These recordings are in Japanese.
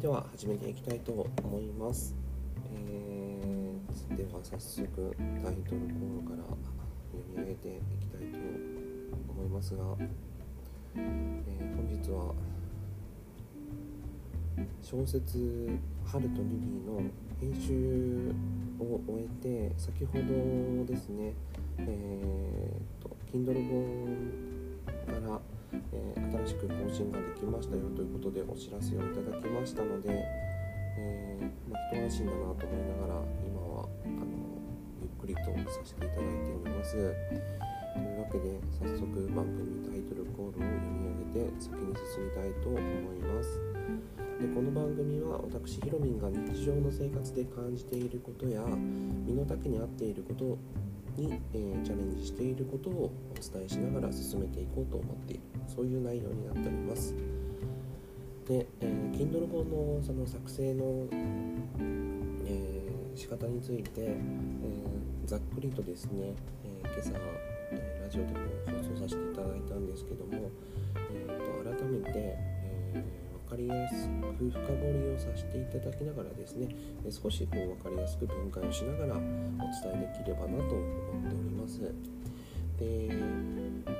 では始めていきたいと思います、えー、では早速タイトルコールから読み上げていきたいと思いますが、えー、本日は小説「春とリリー」の編集を終えて先ほどですねえーと、Kindle 本、しく更新ができましたよということでお知らせをいただきましたので、えー、まあ、一安心だなと思いながら今はあのゆっくりとさせていただいております。というわけで早速番組タイトルコールを読み上げて先に進みたいと思います。でこの番組は私ひろみんが日常の生活で感じていることや身の丈に合っていることに、えー、チャレンジしていることをお伝えしながら進めていこうと思っているそういう内容になっておりますで、えー、Kindle 本のその作成の、えー、仕方について、えー、ざっくりとですね、えー、今朝、えー、ラジオでも放送させていただいたんですけども、えーと、改めて、えー、分かりやすく深掘りをさせていただきながらですね少しこう分かりやすく分解をしながらお伝えできればなと思っております。で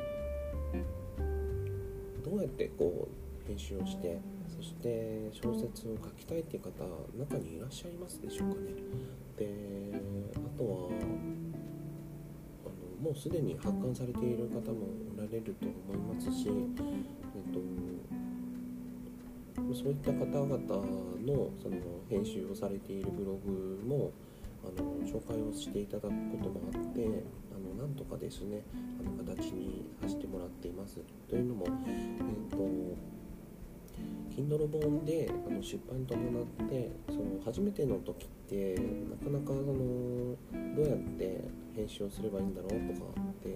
どうやってこう編集をしてそして小説を書きたいっていう方中にいらっしゃいますでしょうかね。であとはあのもうすでに発刊されている方もおられると思いますし、えっと、そういった方々のその編集をされているブログもあの紹介をしていただくこともあってなんとかですねあの形にさせてもらっています。というのも、えーと、Kindle 本であの出版に伴ってその初めての時ってなかなかそのどうやって編集をすればいいんだろうとかって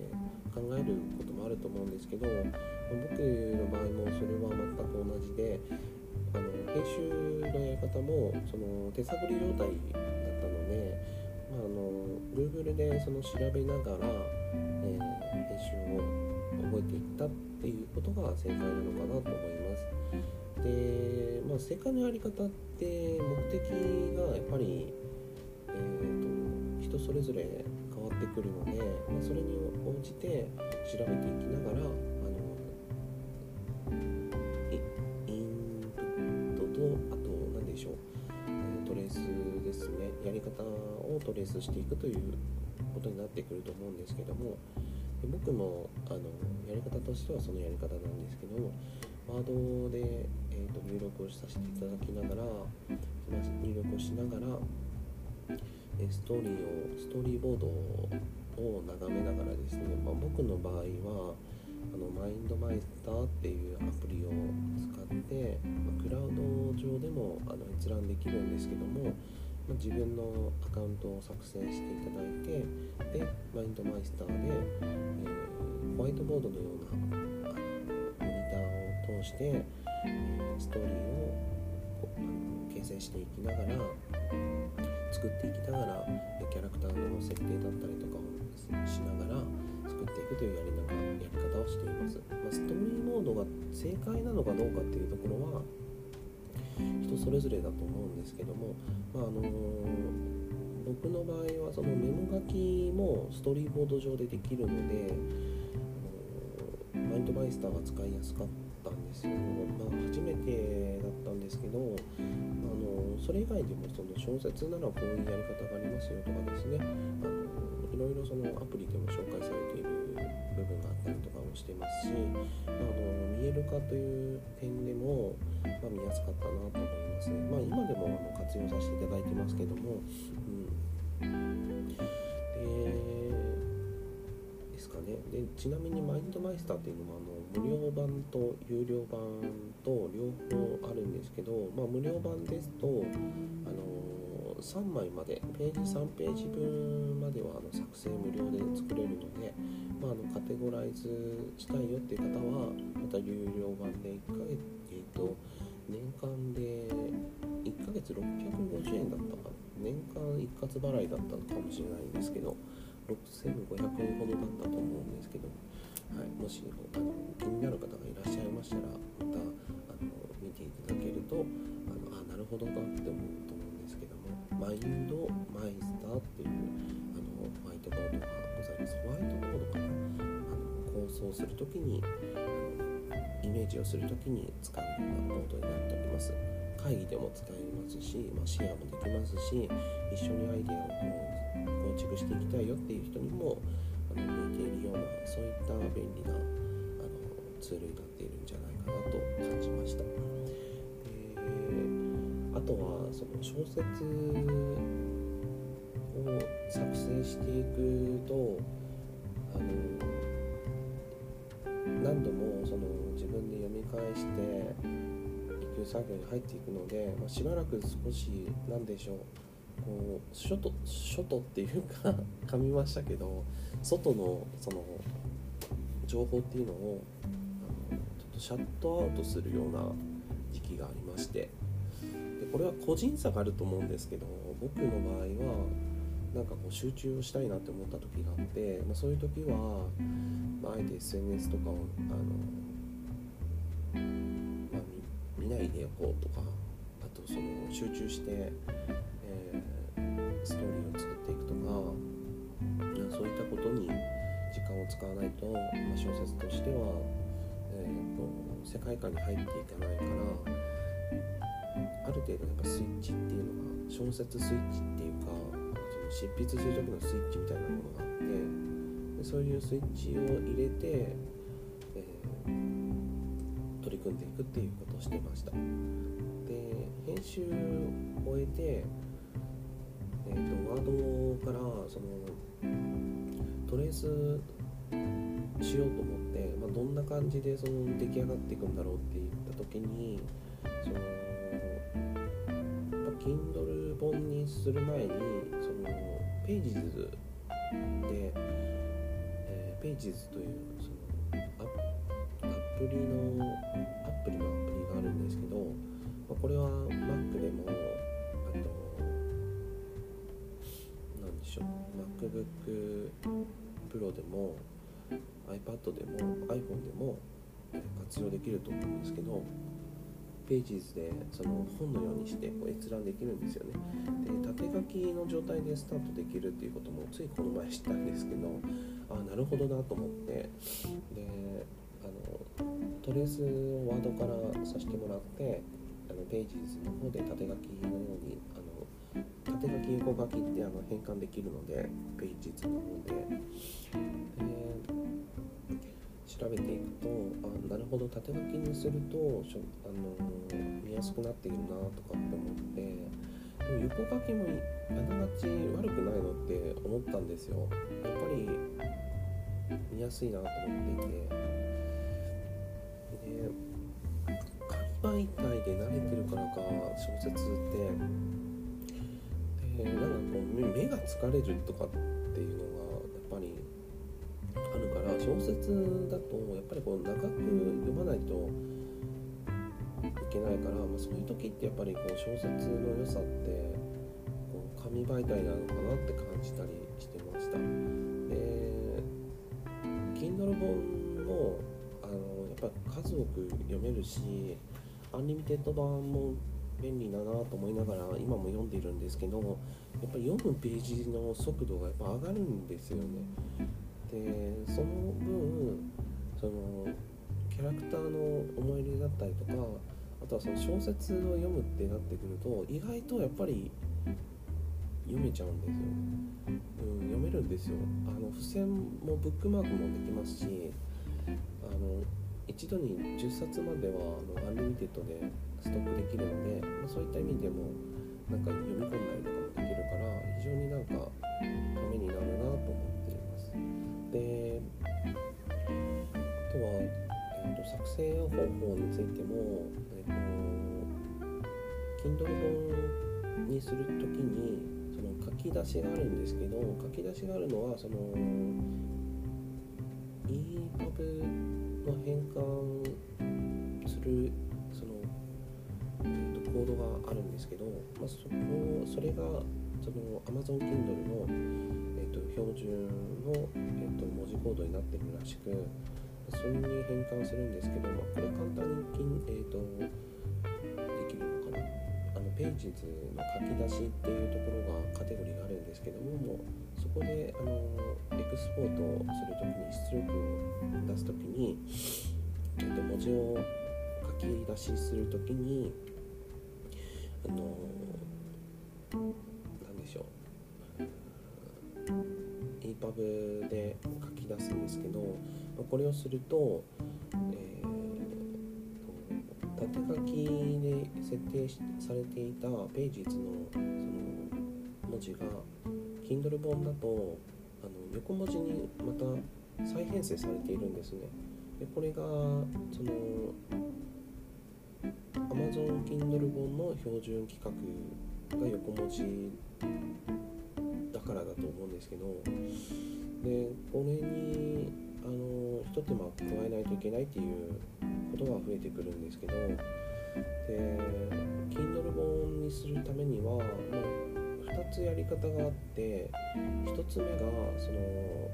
考えることもあると思うんですけど僕の場合もそれは全く同じであの編集のやり方もその手探り状態だったので、まあ、あの Google でその調べながら、えー、編集を覚えていったっていうことが正解なのかなと思います。で、まあ、正解のやり方って目的がやっぱり、えーと、人それぞれ変わってくるので、まあ、それに応じて調べていきながらですねやり方をトレースしていくということになってくると思うんですけども僕もあのやり方としてはそのやり方なんですけどもワードで、えーと、入力をさせていただきながら入力をしながらストーリーをストーリーボードを眺めながらですね、まあ、僕の場合はあのマインドマイスターっていうアプリを使って、ま、クラウド上でもあの閲覧できるんですけども、ま、自分のアカウントを作成していただいてでマインドマイスターで、えー、ホワイトボードのようなモニターを通して、え、ストーリーを形成していきながら作っていきながらキャラクターの設定だったりとかをしながら作っていくというやりながらやり方をしています、まあ、ストーリーモードが正解なのかどうかっていうところはそれぞれだと思うんですけども、まああの僕の場合はそのメモ書きもストーリーボード上でできるので、あのマインドマイスターが使いやすかったんですよ、まあ、初めてだったんですけど、あのそれ以外でもその小説ならこういうやり方がありますよとかですねあのいろいろそのアプリでも紹介されて部分があったりとかもしてますし、あ、の見える化という点でも、まあ、見やすかったなと思いますね。まあ、今でもあの活用させていただいてますけども、うん、でですかねでちなみにマインドマイスターっていうのはあの無料版と有料版と両方あるんですけど、まあ、無料版ですとあの3枚までページ3ページ分まではあの作成無料で作れるので、まあ、あのカテゴライズしたいよっていう方はまた有料版で1ヶ月、えーと、年間で1ヶ月650円だったかな。年間一括払いだったのかもしれないんですけど6500円ほどだったと思うんですけど、はい、もしあの気になる方がいらっしゃいましたらまたあの見ていただけるとあのあなるほどなって思うとマインドマイスターっていうあのホワイトボードがございますホワイトボードかなあの構想する時にイメージをする時に使うようなボードになっております会議でも使えますし、まあ、シェアもできますし一緒にアイデアを構築していきたいよっていう人にもあの向いているようなそういった便利なあのツールになっているんじゃないかなと感じました。あとはその小説を作成していくとあの何度もその自分で読み返していく作業に入っていくので、まあ、しばらく少し何でしょうこう外外っていうか 噛みましたけど外のその情報っていうのをあのちょっとシャットアウトするような時期がありましてこれは個人差があると思うんですけど僕の場合はなんかこう集中をしたいなって思った時があって、まあ、そういう時は、まあ、あえて SNS とかをあの、まあ、見ないでおこうとかあとその集中して、えー、ストーリーを作っていくとかそういったことに時間を使わないと、まあ、小説としては、えーと、世界観に入っていかないからある程度やっぱスイッチっていうのが小説スイッチっていうかその執筆する時のスイッチみたいなものがあってでそういうスイッチを入れて、えー、取り組んでいくっていうことをしてました。で編集を終えて、えーと、ワードからそのトレースしようと思って、まあ、どんな感じでその出来上がっていくんだろうって言った時にその Kindle 本にする前にそのページズで、えー、ページズというそのアプリのアプリのアプリがあるんですけど、まあ、これは Mac でもあと何でしょう MacBook Pro でも iPad でも iPhone でも活用できると思うんですけどページズでその本のようにしてこう閲覧できるんですよね。で縦書きの状態でスタートできるっていうこともついこの前知ったんですけどあなるほどなと思って。であのトレースをワードからさせてもらってあのページズの方で縦書きのようにあの縦書き横書きってあの変換できるのでページズの方で調べていくとあなるほど縦書きにするとしょあの見やすくなっているなとかって思ってでも横書きもあながち悪くないのって思ったんですよ。やっぱり見やすいなと思っていて。で紙媒体で慣れてるからか小説って。でなんかこう目が疲れるとかっていうのがやっぱり小説だとやっぱりこう長く読まないといけないから、まあ、そういう時ってやっぱりこう小説の良さってこう紙媒体なのかなって感じたりしてました。で Kindle 本もあのやっぱ数多く読めるしアンリミテッド版も便利だなと思いながら今も読んでいるんですけどやっぱり読むページの速度がやっぱ上がるんですよね。でその分そのキャラクターの思い入れだったりとかあとはその小説を読むってなってくると意外とやっぱり読めちゃうんですよ、うん、読めるんですよ。あの付箋もブックマークもできますしあの一度に10冊まではあのアンリミテッドでストックできるので、まあ、そういった意味でもなんか読み込んだりとかもできるから成方についても、えーと、Kindle 本にする時にその書き出しがあるんですけど書き出しがあるのはその EPUB の変換するそのコードがあるんですけど、まあ、そこそれがその Amazon Kindle の、えーと、標準の、えーと、文字コードになってるらしくそれに変換するんですけど、まあ、これ簡単に、えーと、ページ図の書き出しっていうところがカテゴリーがあるんですけどももうそこであのエクスポートするときに出力を出すときに、えー、と文字を書き出しするときにあの何でしょう。EPUB で書き出すんですけどこれをすると、えー縦書きで設定されていたページ図のその文字が Kindle 本だとあの横文字にまた再編成されているんですね。でこれがその Amazon Kindle 本の標準規格が横文字だからだと思うんですけどでこれにあのひと手間加えないといけないっていうことが増えてくるんですけどで Kindle 本にするためには、まあ、2つやり方があって1つ目がその、え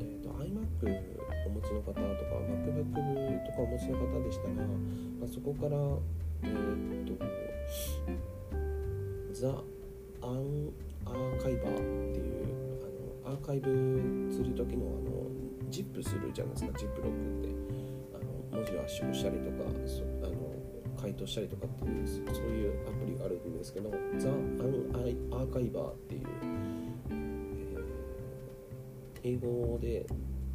ーと、iMac お持ちの方とか MacBook とかお持ちの方でしたら、まあ、そこからえっ、ー、と The An アーカイバーっていうあのアーカイブする時のあのジップするじゃないですかジップロックって。あの文字を圧縮したりとかあの回答したりとかっていうそういうアプリがあるんですけど The Archiver っていう、えー、英語で、え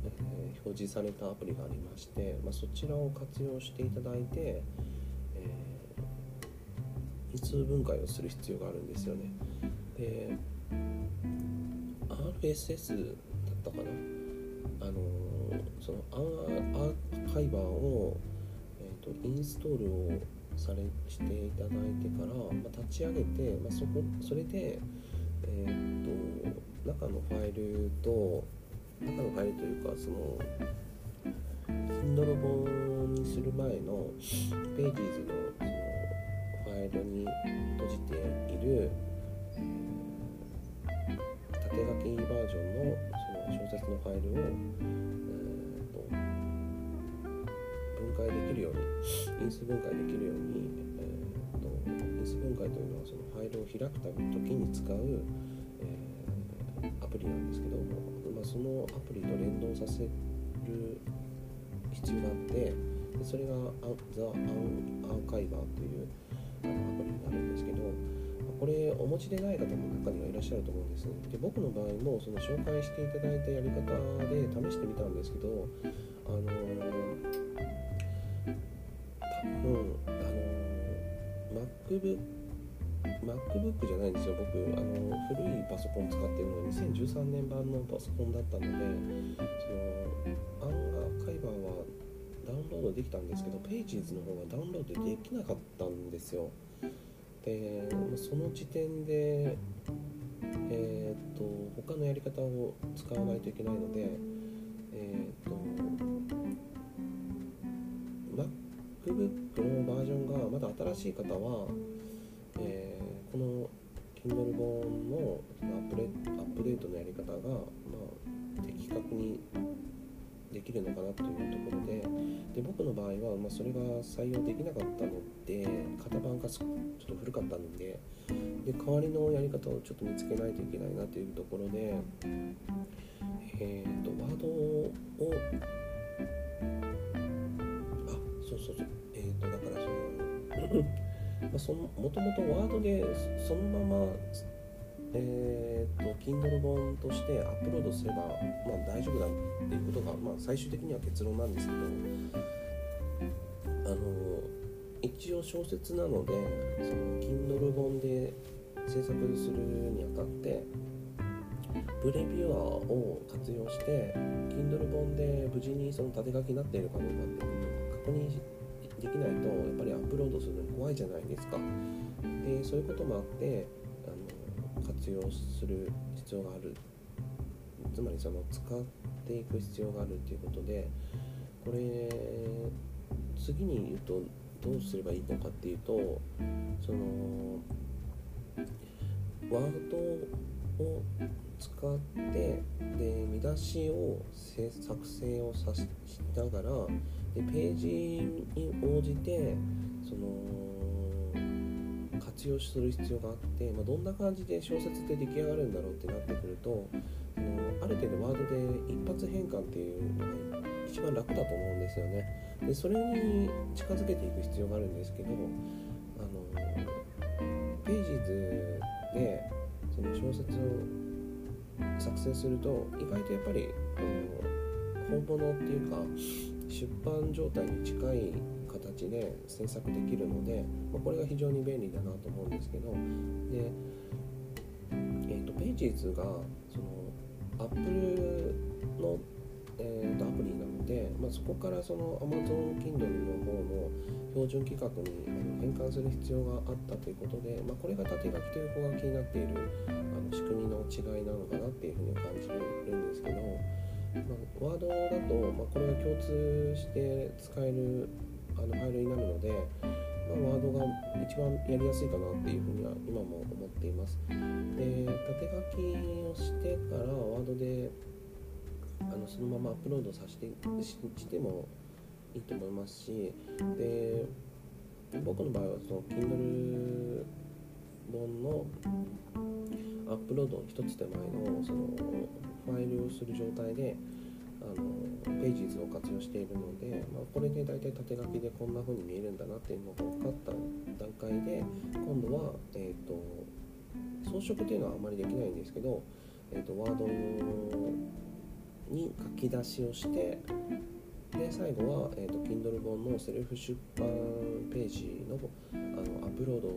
ー、表示されたアプリがありまして、まあ、そちらを活用していただいて、えー、因数分解をする必要があるんですよね。で RSS だったかな？あのそのアーカイバーを、えーと、インストールをされしていただいてから、まあ、立ち上げて、まあ、そこそれで、えーと、中のファイルと中のファイルというかその Kindle 本にする前の Pages のそのファイルに閉じている、2つのファイルを、えー、と分解できるように因数分解できるように、えー、と因数分解というのはそのファイルを開くため時に使う、えー、アプリなんですけど、まあ、そのアプリと連動させる必要があってそれが The アンカイバーというアプリになるんですけどこれお持ちでない方も中にはいらっしゃると思うんです。で僕の場合もその紹介していただいたやり方で試してみたんですけどあのー、多分あの、MacBook MacBook じゃないんですよ。僕あの古いパソコン使ってるのは2013年版のパソコンだったのでそのアンガーカイバーはダウンロードできたんですけど Pages の方がダウンロードできなかったんですよ。でその時点で、えーと、他のやり方を使わないといけないので、えーと、MacBook のバージョンがまだ新しい方は、えー、この Kindle 本のアップレアップデートのやり方が、まあ、的確にできるのかなというところでで僕の場合は、まあ、それが採用できなかったので型番がちょっと古かったのでで代わりのやり方をちょっと見つけないといけないなというところでえっ、ー、とワードをあそうそうそうえっ、ー、とだからその まあ、そのもともとワードでそのままえーと、Kindle 本としてアップロードすれば、まあ、大丈夫だっていうことが、まあ、最終的には結論なんですけどあの一応小説なのでその Kindle 本で制作するにあたってプレビュアーを活用して Kindle 本で無事にその縦書きになっているかどうかっていうことを確認できないとやっぱりアップロードするのに怖いじゃないですか。でそういうこともあって活用する必要がある。つまりその使っていく必要があるっていうことでこれ次に言うとどうすればいいのかっていうとそのワードを使ってで見出しを作成をさしながらでページに応じてその活用する必要があって、まあ、どんな感じで小説って出来上がるんだろうってなってくるとあのある程度ワードで一発変換っていうのが一番楽だと思うんですよね。でそれに近づけていく必要があるんですけどあのページ図でその小説を作成すると意外とやっぱりあの本物っていうか出版状態に近い形で制作できるので、まあ、これが非常に便利だなと思うんですけどで、えーと、ページ図がその Apple の、えーと、アプリなので、まあ、そこからその Amazon Kindle の方の標準規格にあの変換する必要があったということで、まあ、これが縦書きと横書きになっているあの仕組みの違いなのかなっていうふうに感じるんですけど。まあ、ワードだと、まあ、これが共通して使えるあのファイルになるので、まあ、ワードが一番やりやすいかなっていうふうには今も思っています。で縦書きをしてからワードであのそのままアップロードさせてしてもいいと思いますしで僕の場合はその Kindle 本のアップロードの一つ手前のそのファイルをする状態であのページ図を活用しているので、まあ、これで大体縦書きでこんな風に見えるんだなっていうのが分かった段階で今度は、えーと、装飾っていうのはあまりできないんですけど、えーと、ワードに書き出しをしてで最後は、えーと、Kindle 本のセルフ出版ページのあのアップロード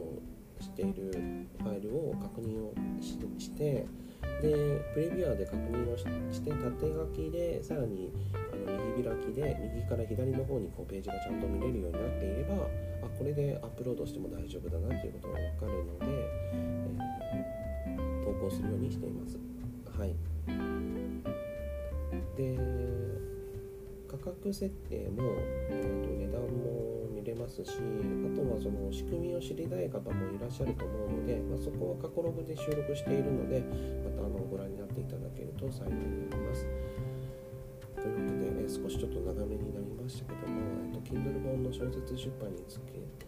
しているファイルを確認をしてでプレビュアーで確認をして縦書きでさらにあの右開きで右から左の方にこうページがちゃんと見れるようになっていればあこれでアップロードしても大丈夫だなということが分かるので、えー、投稿するようにしています。はい、で価格設定も、えーと値段も見れますしあとはその仕組みを知りたい方もいらっしゃると思うので、まあ、そこは過去ログで収録しているのでまたあのご覧になっていただけると幸いになります。というわけで、え少しちょっと長めになりましたけども、えっと、Kindle 本の小説出版につ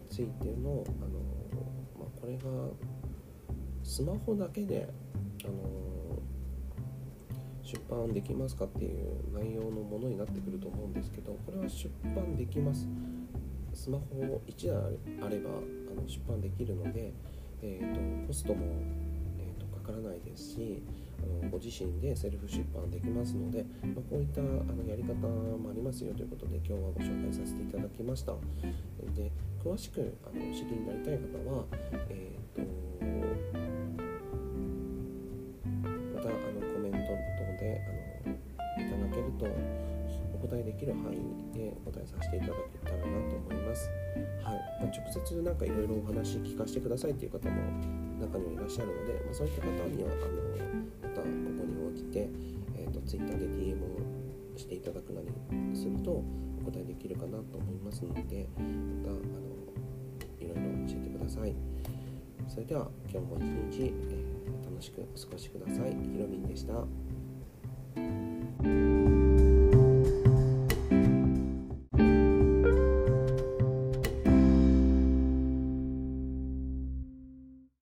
ついての、あのまあ、これがスマホだけで、あの出版できますかっていう内容のものになってくると思うんですけどこれは出版できますスマホ1台あればあの出版できるので、えーと、コストも、えーと、かからないですしあのご自身でセルフ出版できますので、まあ、こういったあのやり方もありますよということで今日はご紹介させていただきました。で詳しくあのお知りになりたい方は、えーと、またあのコメント等であのいただけるとお答えできる範囲でお答えさせていただけたらなと思います。はいまあ、直接なんかいろいろお話聞かせてくださいっていう方も中にはいらっしゃるので、まあ、そういった方にはあのまたここに応じて、えーと、Twitter で DM をしていただくなりするとお答えできるかなと思いますのでまたあのいろいろ教えてください。それでは今日も一日、えー、楽しくお過ごしください。ひろみんでした。